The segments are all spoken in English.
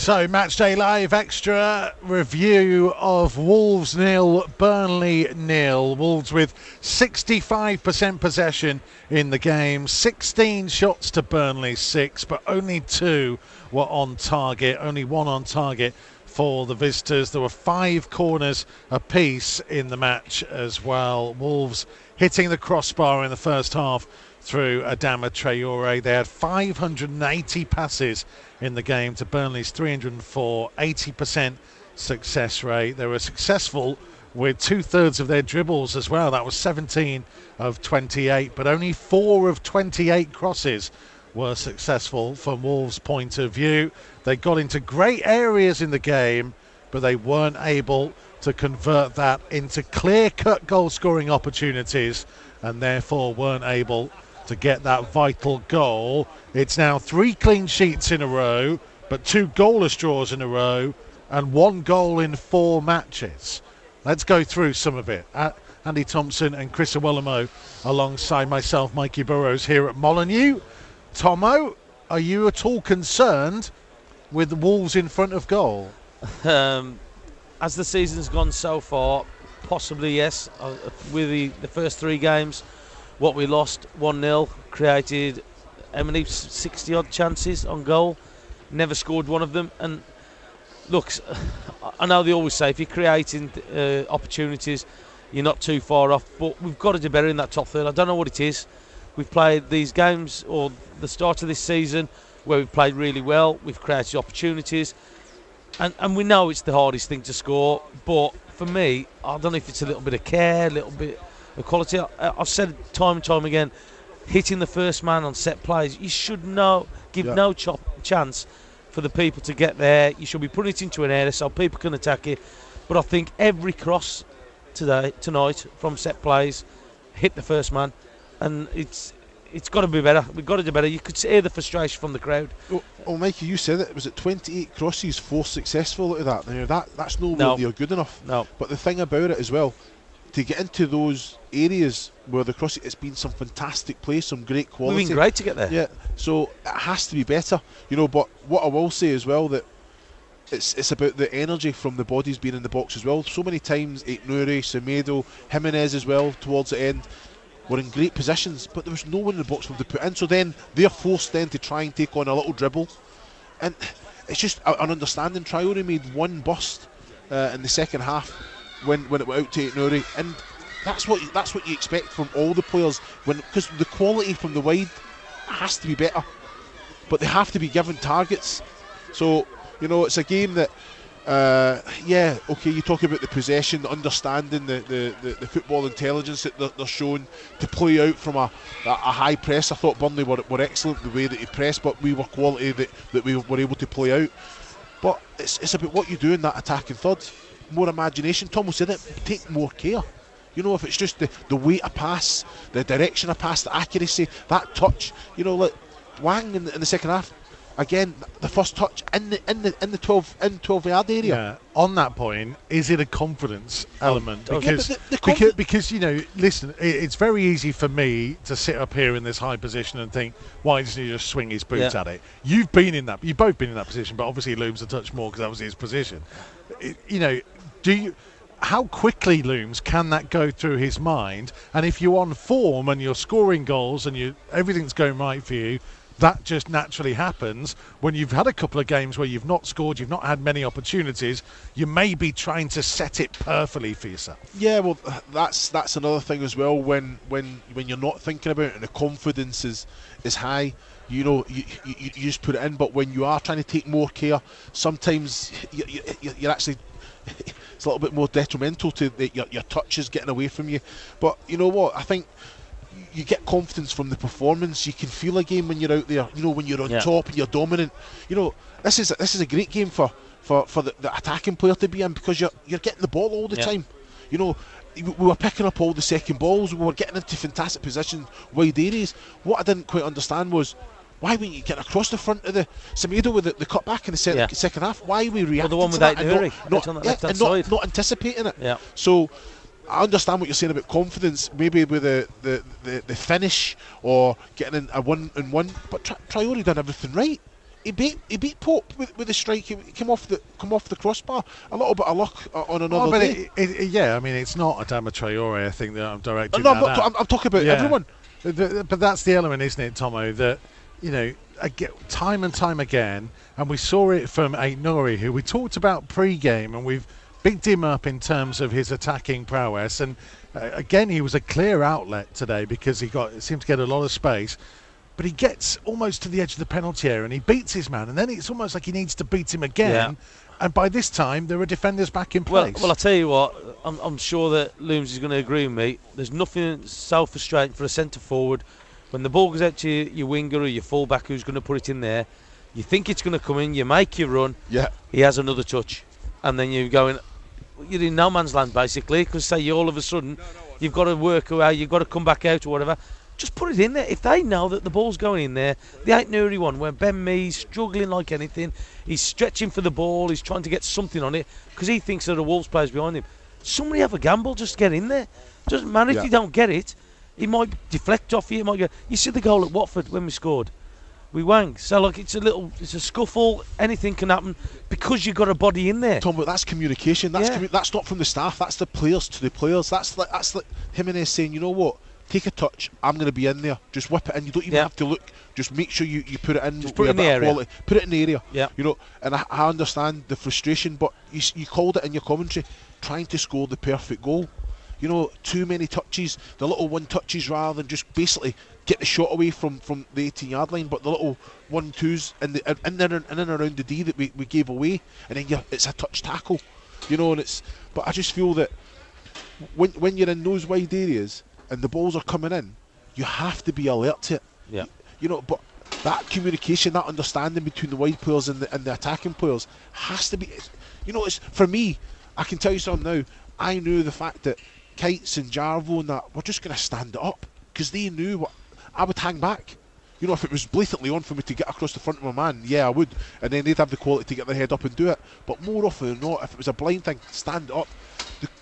So, Matchday Live extra review of Wolves nil, Burnley nil. Wolves with 65% possession in the game, 16 shots to Burnley, six, but only two were on target, only one on target for the visitors. There were five corners apiece in the match as well. Wolves hitting the crossbar in the first half through Adama Traore. They had 580 passes in the game to Burnley's 304, 80% success rate. They were successful with two thirds of their dribbles as well. That was 17 of 28, but only four of 28 crosses were successful from Wolves' point of view. They got into great areas in the game, but they weren't able to convert that into clear cut goal scoring opportunities and therefore weren't able to get that vital goal. It's now three clean sheets in a row, but two goalless draws in a row, and one goal in four matches. Let's go through some of it. Uh, Andy Thompson and Chris Iwelumo alongside myself, Mikey Burrows, here at Molineux. Tomo, are you at all concerned with Wolves in front of goal? Um, as the season's gone so far, possibly yes. Uh, with the, the first three games, what we lost 1 0, created many 60 odd chances on goal, never scored one of them. And look, I know they always say if you're creating uh, opportunities, you're not too far off, but we've got to do better in that top third. I don't know what it is. We've played these games or the start of this season where we've played really well, we've created opportunities, and, and we know it's the hardest thing to score, but for me, I don't know if it's a little bit of care, a little bit of quality. I, I've said time and time again, hitting the first man on set plays, you should know, give Yeah. no chop, chance for the people to get there. You should be putting it into an area so people can attack it. But I think every cross today, tonight, from set plays, hit the first man, and it's it's got to be better. We've got to do better. You could hear the frustration from the crowd. Oh, oh, Mikey, you said it. Was it 28 crosses, four successful out of that? Now that that's no, No. really good enough. No. But the thing about it as well, to get into those areas where the cross, it's been some fantastic play, some great quality. We've been great to get there. Yeah. So it has to be better, you know. But what I will say as well that it's it's about the energy from the bodies being in the box as well. So many times, Nouri, Semedo, Jimenez as well towards the end were in great positions, but there was no one in the box for them to put in. So then they're forced then to try and take on a little dribble, and it's just an understanding. Traore made one bust uh, in the second half when when it went out to Nouri, and that's what that's what you expect from all the players when because the quality from the wide has to be better, but they have to be given targets. So you know it's a game that. Uh, yeah, okay. You talk about the possession, the understanding, the, the, the, the football intelligence that they're, they're shown to play out from a, a, high press. I thought Burnley were, were excellent the way that he pressed, but we were quality that, that we were able to play out. But it's, it's about what you do in that attacking third. More imagination. Tom said it. Take more care. You know, if it's just the, the weight of pass, the direction of pass, the accuracy, that touch. You know, like Hwang in the, in the second half. Again, the first touch in the in the in the twelve in twelve yard area. Yeah. On that point, is it a confidence oh, element? oh, Because, but the- the because, confi- because you know, listen, i- it's very easy for me to sit up here in this high position and think, why doesn't he just swing his boots Yeah. at it? You've been in that. You've both been in that position, but obviously Looms a touch more because that was his position. I- you know, do you? How quickly looms can that go through his mind? And if you're on form and you're scoring goals and you everything's going right for you, that just naturally happens when you've had a couple of games where you've not scored, you've not had many opportunities. You may be trying to set it perfectly for yourself. Yeah, well, that's that's another thing as well. When when when you're not thinking about it and the confidence is is high, you know, you, you, you just put it in. But when you are trying to take more care, sometimes you, you, you- you're actually it's a little bit more detrimental to the, your your touch is getting away from you. But you know what? I think you get confidence from the performance. You can feel a game when you're out there. You know, when you're on Yeah. top and you're dominant. You know, this is this is a great game for for, for the, the attacking player to be in because you're you're getting the ball all the Yeah. time. You know, we we were picking up all the second balls. We were getting into fantastic positions, wide areas. What I didn't quite understand was. Why wouldn't you get across the front of the Semedo with the, the cut back in the se- Yeah. second half? Why are we reacting one to without that and not- not, on the yeah, left-hand and not, side. not anticipating it? Yeah. So I understand what you're saying about confidence, maybe with the, the, the, the finish or getting in a one and one, but Tra- Traore done everything right. he beat he beat Pope with, with the strike. He came off the come off the crossbar. A little bit of luck uh, on another Oh, but day. it, it, it- yeah, I mean, it's not Adama Traore, I think, that I'm directing no, I'm, not, at. I'm, I'm talking about Yeah. everyone. The- the- But that's the element, isn't it, Tomo? That you know, aga time and time again, and we saw it from Ait Nouri, who we talked about pre-game, and we've bigged him up in terms of his attacking prowess. And uh, again, he was a clear outlet today because he got seemed to get a lot of space. But he gets almost to the edge of the penalty area and he beats his man, and then it's almost like he needs to beat him again. And by this time, there are defenders back in Well, place. well, I tell you what, I'm, I'm sure that Looms is going to agree with me. There's nothing so frustrating for a centre forward when the ball goes out to your, your winger or your fullback who's going to put it in there. You think it's going to come in, you make your run, Yeah, he has another touch, and then you're going, you're in no man's land basically. Because say you all of a sudden you've got to work away, you've got to come back out or whatever. Just put it in there. If they know that the ball's going in there, the Ait Nouri one where Ben Mee's struggling like anything, he's stretching for the ball, he's trying to get something on it because he thinks that the Wolves player's behind him. Somebody have a gamble, just get in there. Doesn't matter Yeah. if you don't get it. He might deflect off you. He might go. You see the goal at Watford when we scored. We Hwang. So like it's a little, it's a scuffle. Anything can happen because you've got a body in there. Tom, but that's communication. That's Yeah. commu- that's not from the staff. That's the players to the players. That's like that's like Jimenez saying, you know what? Take a touch. I'm going to be in there. Just whip it in. You don't even Yeah. have to look. Just make sure you, you put it in. Just put it in the area. quality. Put it in the area. Yeah. You know, and I, I understand the frustration, but you, you called it in your commentary, trying to score the perfect goal. You know, too many touches, the little one touches rather than just basically get the shot away from, from the 18 yard line, but the little one twos in the in and, in and around the D that we, we gave away, and then you, it's a touch tackle. You know, and it's. But I just feel that when when you're in those wide areas and the balls are coming in, you have to be alert to it. Yeah. You know, but that communication, that understanding between the wide players and the, and the attacking players has to be. You know, it's for me. I can tell you something now. I knew the fact that Kites and Jarvo and that were just going to stand up because they knew what I would hang back. You know, if it was blatantly on for me to get across the front of my man, yeah, I would. And then they'd have the quality to get their head up and do it. But more often than not, if it was a blind thing, stand up.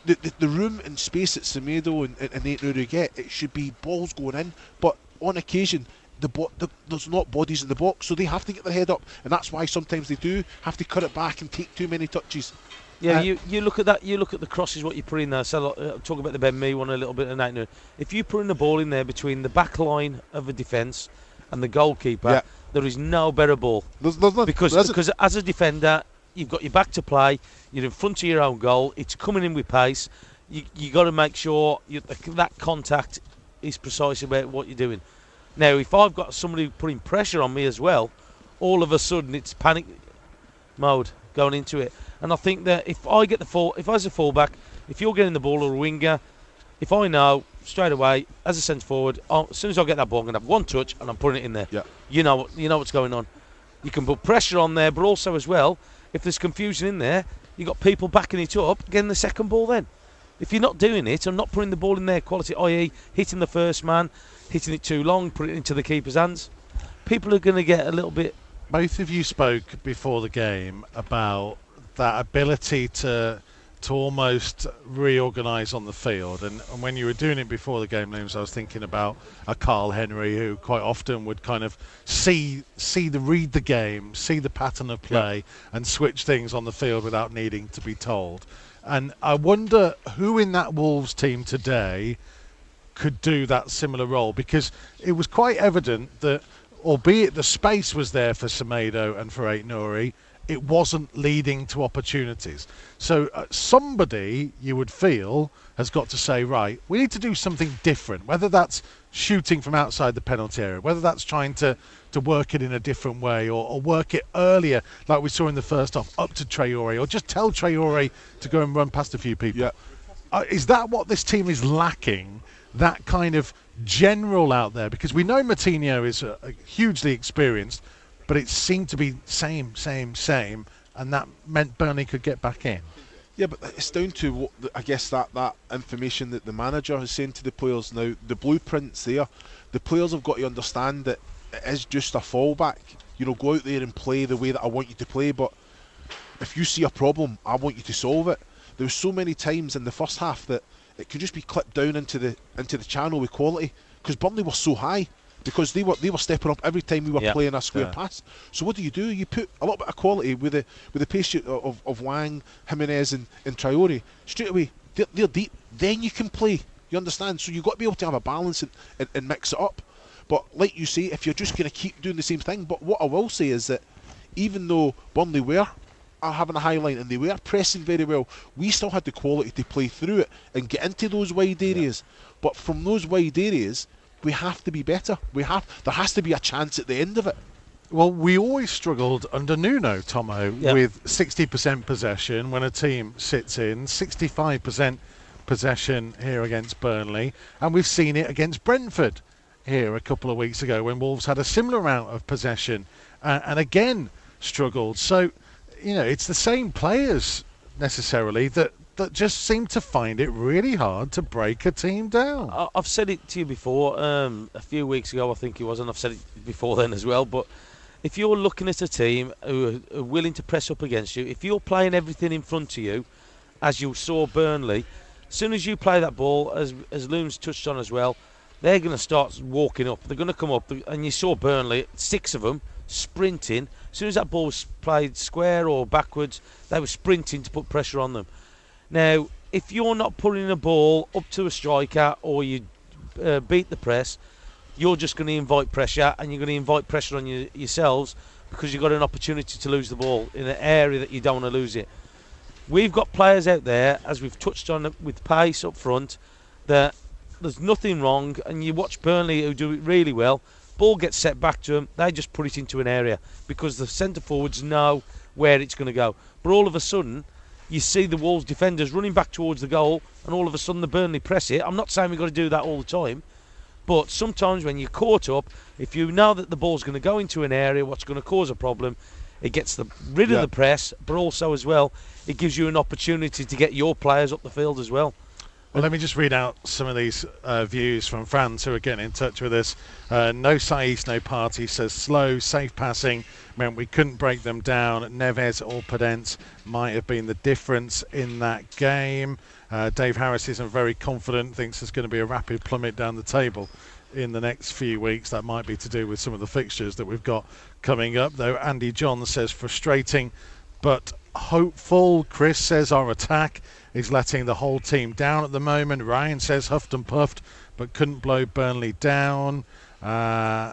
The, the, the, room and space that Semedo and, and, and Nate get, it should be balls going in. But on occasion, the, bo- the there's not bodies in the box, so they have to get their head up. And that's why sometimes they do have to cut it back and take too many touches. Yeah, Uh, you, you look at that. You look at the crosses. What you put in there. So uh, I'm about the Ben Mee one a little bit tonight. now. If you put in the ball in there between the back line of a defence and the goalkeeper, Yeah. there is no better ball There's, there's not, because because as a defender, you've got your back to play. You're in front of your own goal. It's coming in with pace. You you got to make sure you, that contact is precisely about what you're doing. Now, if I've got somebody putting pressure on me as well, all of a sudden it's panic mode going into it. And I think that if I get the fall, if I was a fullback, if you're getting the ball or a winger, if I know straight away as a centre forward, i as soon as I get that ball, I'm gonna have one touch and I'm putting it in there. Yeah. You know, you know what's going on. You can put pressure on there, but also as well, if there's confusion in there, you have got people backing it up, getting the second ball. Then, if you're not doing it and not putting the ball in there, quality, i.e., hitting the first man, hitting it too long, putting it into the keeper's hands, people are going to get a little bit. both of you spoke before the game about that ability to to almost reorganise on the field. And, and when you were doing it before the game Looms, I was thinking about a Karl Henry who quite often would kind of see see the read the game see the pattern of play and switch things on the field without needing to be told. And I wonder who in that Wolves team today could do that similar role because it was quite evident that, albeit the space was there for Semedo and for Ait Nouri, it wasn't leading to opportunities. So uh, somebody you would feel has got to say, right, we need to do something different. Whether that's shooting from outside the penalty area, whether that's trying to to work it in a different way or, or work it earlier, like we saw in the first half, up to Traore, or just tell Traore to go and run past a few people. Yeah. Uh, is that what this team is lacking? That kind of general out there, because we know Moutinho is uh, hugely experienced, but it seemed to be same, same, same, and that meant Burnley could get back in. Yeah, but it's down to what I guess that, that information that the manager has sent to the players now. The blueprint's there. The players have got to understand that it is just a fallback. You know, go out there and play the way that I want you to play. But if you see a problem, I want you to solve it. There was so many times in the first half that it could just be clipped down into the into the channel with quality because Burnley were so high. Because they were they were stepping up every time we were Yeah. playing a square Yeah. pass. So what do you do? You put a little bit of quality with the with the pace of, of, Hwang, Jimenez, and, and Traore straight away. They're, they're deep. Then you can play. You understand? So you've got to be able to have a balance and, and, and mix it up. But like you say, if you're just going to keep doing the same thing, but what I will say is that even though Burnley were are having a high line and they were pressing very well, we still had the quality to play through it and get into those wide areas. But from those wide areas, we have to be better. We have there has to be a chance at the end of it. Well, we always struggled under Nuno, Tomo, Yeah. with 60% possession when a team sits in, 65% possession here against Burnley, and we've seen it against Brentford here a couple of weeks ago when Wolves had a similar amount of possession uh, and again struggled. So, you know, it's the same players necessarily that, that just seem to find it really hard to break a team down. I- I've said it to you before, um, a few weeks ago, I think it was, and I've said it before then as well. But if you're looking at a team who are, willing to press up against you, if you're playing everything in front of you, as you saw Burnley, as soon as you play that ball, as as Looms touched on as well, they're going to start walking up. They're going to come up, and you saw Burnley, six of them sprinting. As soon as that ball was played square or backwards, they were sprinting to put pressure on them. Now, if you're not putting a ball up to a striker or you uh, beat the press, you're just going to invite pressure and you're going to invite pressure on you, yourselves because you've got an opportunity to lose the ball in an area that you don't want to lose it. We've got players out there, as we've touched on with pace up front, that there's nothing wrong. And you watch Burnley, who do it really well. Ball gets set back to them, they just put it into an area because the centre forwards know where it's going to go. But all of a sudden, you see the Wolves defenders running back towards the goal, and all of a sudden the Burnley press it. I'm not saying we've got to do that all the time, but sometimes when you're caught up, if you know that the ball's going to go into an area, what's going to cause a problem, it gets the rid Yeah. of the press, but also as well, it gives you an opportunity to get your players up the field as well. Well, let me just read out some of these uh, views from fans who are getting in touch with us. Uh, no Saïss, no party says slow, safe passing meant we couldn't break them down. Neves or Podence might have been the difference in that game. Uh, Dave Harris isn't very confident, thinks there's going to be a rapid plummet down the table in the next few weeks. That might be to do with some of the fixtures that we've got coming up, though. Andy John says frustrating but hopeful. Chris says our attack is letting the whole team down at the moment. Ryan says huffed and puffed but couldn't blow Burnley down. Uh,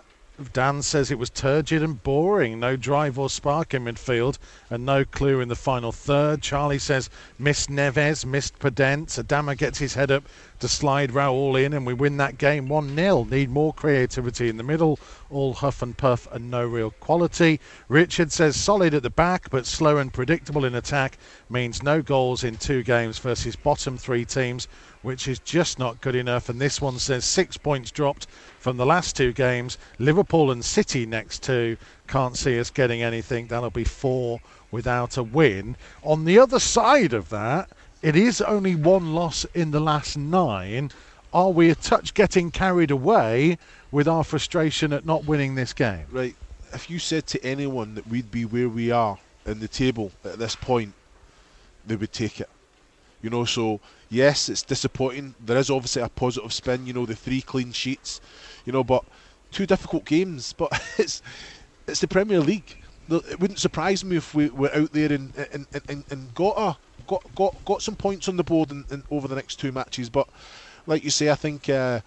Dan says it was turgid and boring. No drive or spark in midfield and no clue in the final third. Charlie says missed Neves, missed Podence. Adama gets his head up to slide Raul in and we win that game 1 0. Need more creativity in the middle. All huff and puff and no real quality. Richard says solid at the back but slow and predictable in attack means no goals in two games versus bottom three teams which is just not good enough. And this one says six points dropped from the last two games. Liverpool and City next two. Can't see us getting anything. That'll be four without a win. On the other side of that, it is only one loss in the last nine. Are we a touch getting carried away with our frustration at not winning this game? Right. If you said to anyone that we'd be where we are in the table at this point, they would take it. You know, so yes, it's disappointing. There is obviously a positive spin. You know, the three clean sheets. You know, but two difficult games. But it's it's the Premier League. It wouldn't surprise me if we were out there and and, and, and, and got a got got got some points on the board in, in, over the next two matches. But like you say, I think uh,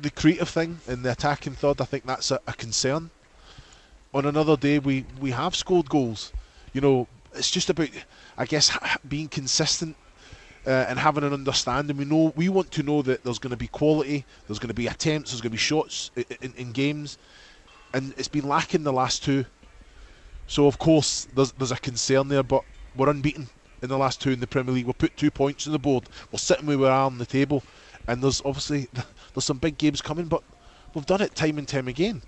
the creative thing and the attacking third, I think that's a, a concern. On another day, we we have scored goals. You know, it's just about, I guess, being consistent uh, and having an understanding. We know we want to know that there's going to be quality, there's going to be attempts, there's going to be shots in, in, in games, and it's been lacking the last two. So of course there's there's a concern there, but we're unbeaten in the last two in the Premier League. We've put two points on the board. We're sitting where we are on the table, and there's obviously there's some big games coming, but we've done it time and time again.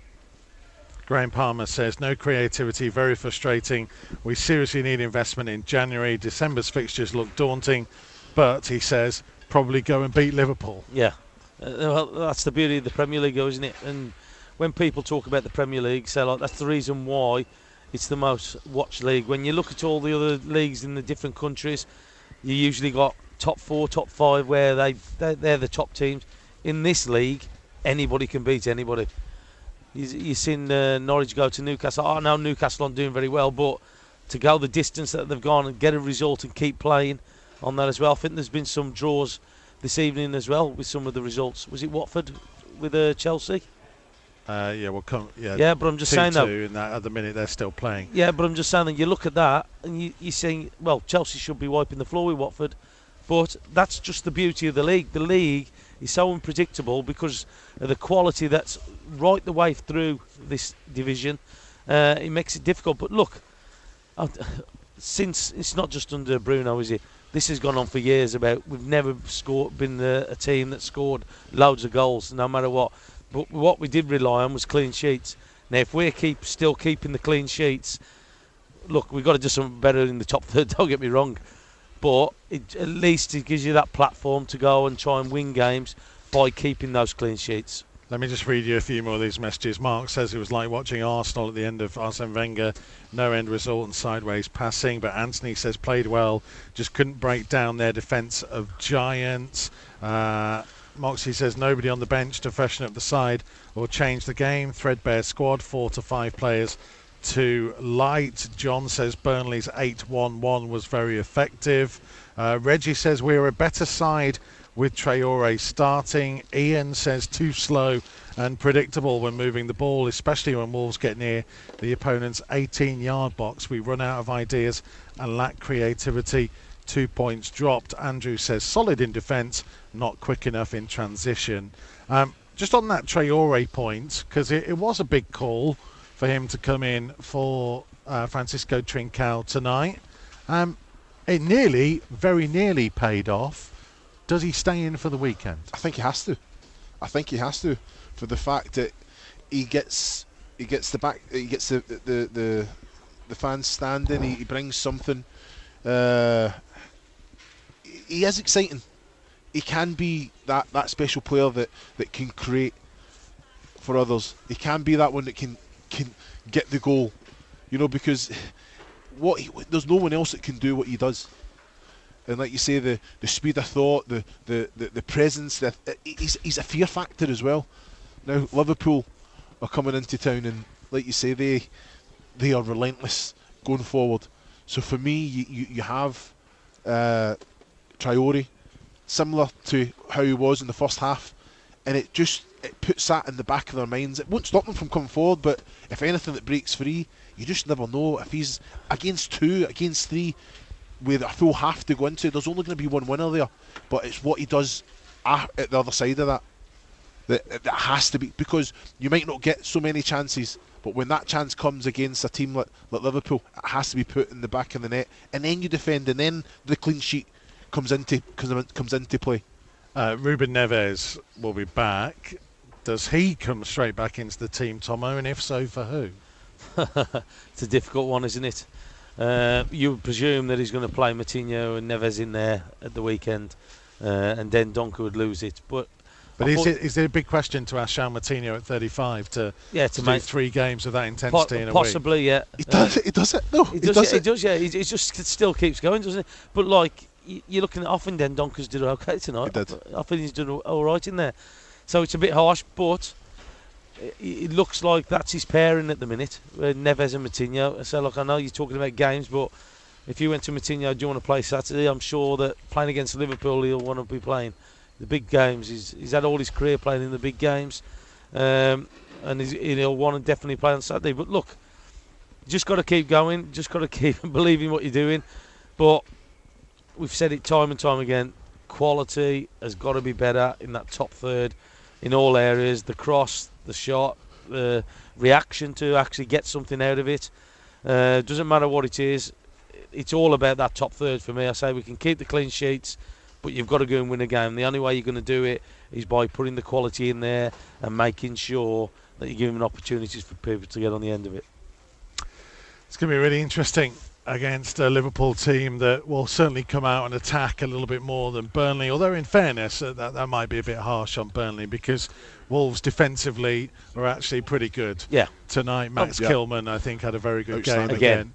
Graham Palmer says no creativity, very frustrating. We seriously need investment in January. December's fixtures look daunting, but he says probably go and beat Liverpool. Yeah, uh, well, that's the beauty of the Premier League, isn't it? And when people talk about the Premier League, say like that's the reason why it's the most watched league. When you look at all the other leagues in the different countries, you usually got top four, top five, where they they're, the top teams. In this league, anybody can beat anybody, you, you've seen uh, Norwich go to Newcastle. I know Newcastle aren't doing very well, but to go the distance that they've gone and get a result and keep playing on that as well. I think there's been some draws this evening as well with some of the results. Was it Watford with uh, Chelsea? Uh, yeah, well, come, yeah, Yeah, but I'm just saying though. and that at the minute they're still playing. Yeah, but I'm just saying that you look at that and you, you're saying, well, Chelsea should be wiping the floor with Watford, but that's just the beauty of the league. The league is so unpredictable because of the quality that's right the way through this division. Uh, it makes it difficult. But look, since it's not just under Bruno, is it? This has gone on for years. About we've never scored, been a, a team that scored loads of goals, no matter what. But what we did rely on was clean sheets. Now, if we keep still keeping the clean sheets, look, we've got to do something better in the top third. Don't get me wrong, but it, at least it gives you that platform to go and try and win games by keeping those clean sheets. Let me just read you a few more of these messages. Mark says it was like watching Arsenal at the end of Arsene Wenger, no end result and sideways passing. But Anthony says played well, just couldn't break down their defence of giants. Uh, Moxie says nobody on the bench to freshen up the side or change the game. Threadbare squad, four to five players to light. John says Burnley's 8 1 1 was very effective. Uh, Reggie says we're a better side with Traore starting. Ian says too slow and predictable when moving the ball, especially when Wolves get near the opponent's 18 yard box. We run out of ideas and lack creativity. Two points dropped. Andrew says solid in defence, not quick enough in transition. Um, just on that Traore point, because it, it was a big call for him to come in for uh, Francisco Trincao tonight. Um, it nearly, very nearly paid off. Does he stay in for the weekend? I think he has to. I think he has to for the fact that he gets he gets the back he gets the the the, the fans standing. He, he brings something. Uh, he is exciting. He can be that, that special player that, that can create for others. He can be that one that can can get the goal. You know because what he, there's no one else that can do what he does and like you say, the, the speed of thought, the the, the, the presence, the, he's, he's a fear factor as well. Now Liverpool are coming into town, and like you say, they they are relentless going forward. So for me, you, you, you have uh, Traore, similar to how he was in the first half, and it just it puts that in the back of their minds. It won't stop them from coming forward, but if anything that breaks free, you just never know if he's against two, against three with a full half to go into, there's only going to be one winner there. But it's what he does at the other side of that that, that has to be because you might not get so many chances. But when that chance comes against a team like, like Liverpool, it has to be put in the back of the net, and then you defend, and then the clean sheet comes into comes, comes into play. Uh, Ruben Neves will be back. Does he come straight back into the team, Tomo? And if so, for who? it's a difficult one, isn't it? Uh, you would presume that he's going to play Moutinho and Neves in there at the weekend, uh, and then Donker would lose it. But but is it, is it a big question to ask João Moutinho at 35 to, yeah, to, to do make three games of that intensity po- in a possibly, week? yeah. He does, he does it, no. He does, does yeah, it. he does, yeah. He, he just still keeps going, doesn't he? But like y- you're looking at often, then Donker's did okay tonight. He did. I think he's done all right in there. So it's a bit harsh, but it, looks like that's his pairing at the minute. Uh, Neves and Moutinho. So look, I know you're talking about games, but if you went to Moutinho, do you want to play Saturday? I'm sure that playing against Liverpool, he'll want to be playing the big games. He's, he's had all his career playing in the big games, um, and he's, he'll want to definitely play on Saturday. But look, just got to keep going. Just got to keep believing what you're doing. But we've said it time and time again. Quality has got to be better in that top third, in all areas. The cross, the shot, the reaction to actually get something out of it. Uh, doesn't matter what it is. It's all about that top third for me. I say we can keep the clean sheets, but you've got to go and win a game. The only way you're going to do it is by putting the quality in there and making sure that you're giving opportunities for people to get on the end of it. It's going to be really interesting against a Liverpool team that will certainly come out and attack a little bit more than Burnley. Although, in fairness, uh, that, that might be a bit harsh on Burnley because Wolves defensively are actually pretty good. Yeah. Tonight, Max Oh, yeah. Kilman, I think, had a very good game Outstanding. again.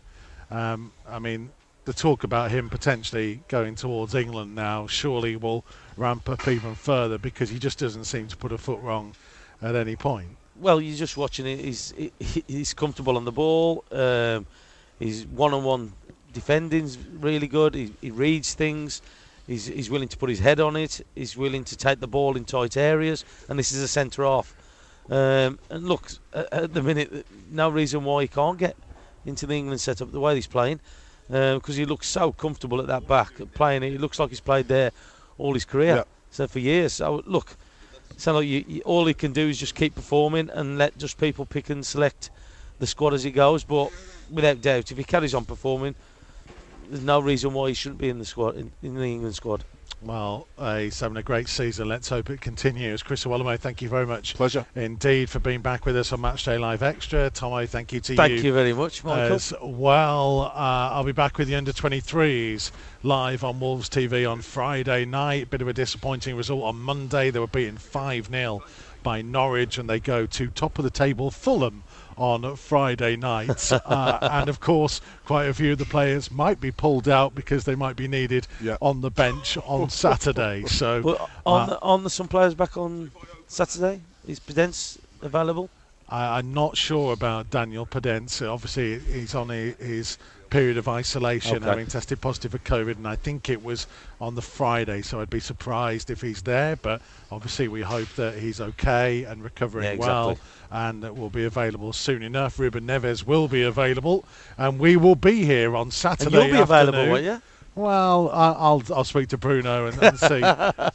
Um, I mean, the talk about him potentially going towards England now surely will ramp up even further because he just doesn't seem to put a foot wrong at any point. well, you're just watching it. He's he's comfortable on the ball. Um, his one-on-one defending's really good. He, he reads things. He's, he's willing to put his head on it. He's willing to take the ball in tight areas. And this is a centre half. Um, and look, at, at, the minute, no reason why he can't get into the England setup the way he's playing, because um, he looks so comfortable at that back playing it. He looks like he's played there all his career, yeah. so for years. So look, sound like you, you, all he can do is just keep performing and let just people pick and select the squad as he goes. But without doubt, if he carries on performing, there's no reason why he shouldn't be in the squad in, in the England squad. Well, uh, he's having a great season. Let's hope it continues. Chris Iwelumo, thank you very much. Pleasure. Indeed, for being back with us on Matchday Live Extra. Tomo, thank you to thank you. Thank you very much, Michael. As well, uh, I'll be back with the under 23s live on Wolves TV on Friday night. Bit of a disappointing result on Monday. They were beaten 5 0 by Norwich and they go to top of the table Fulham on Friday night. uh, and of course, quite a few of the players might be pulled out because they might be needed yeah. on the bench on Saturday. So, well, on, uh, the, on the, some players back on Saturday, is Podence available? I, am not sure about Daniel Podence. Obviously, he's on a, his period of isolation, okay. having tested positive for COVID, and I think it was on the Friday. So I'd be surprised if he's there, but obviously we hope that he's okay and recovering yeah, exactly. well, and that will be available soon enough. Ruben Neves will be available, and we will be here on Saturday. And you'll be afternoon. available, will you? Well, I'll I'll speak to Bruno and, and see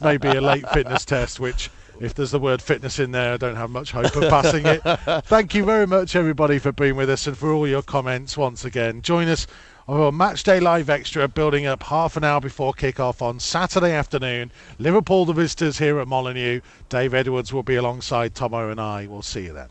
maybe a late fitness test, which if there's the word fitness in there, I don't have much hope of passing it. Thank you very much, everybody, for being with us and for all your comments once again. Join us on Matchday Live Extra, building up half an hour before kick-off on Saturday afternoon. Liverpool, the visitors here at Molineux. Dave Edwards will be alongside Tomo and I. We'll see you then.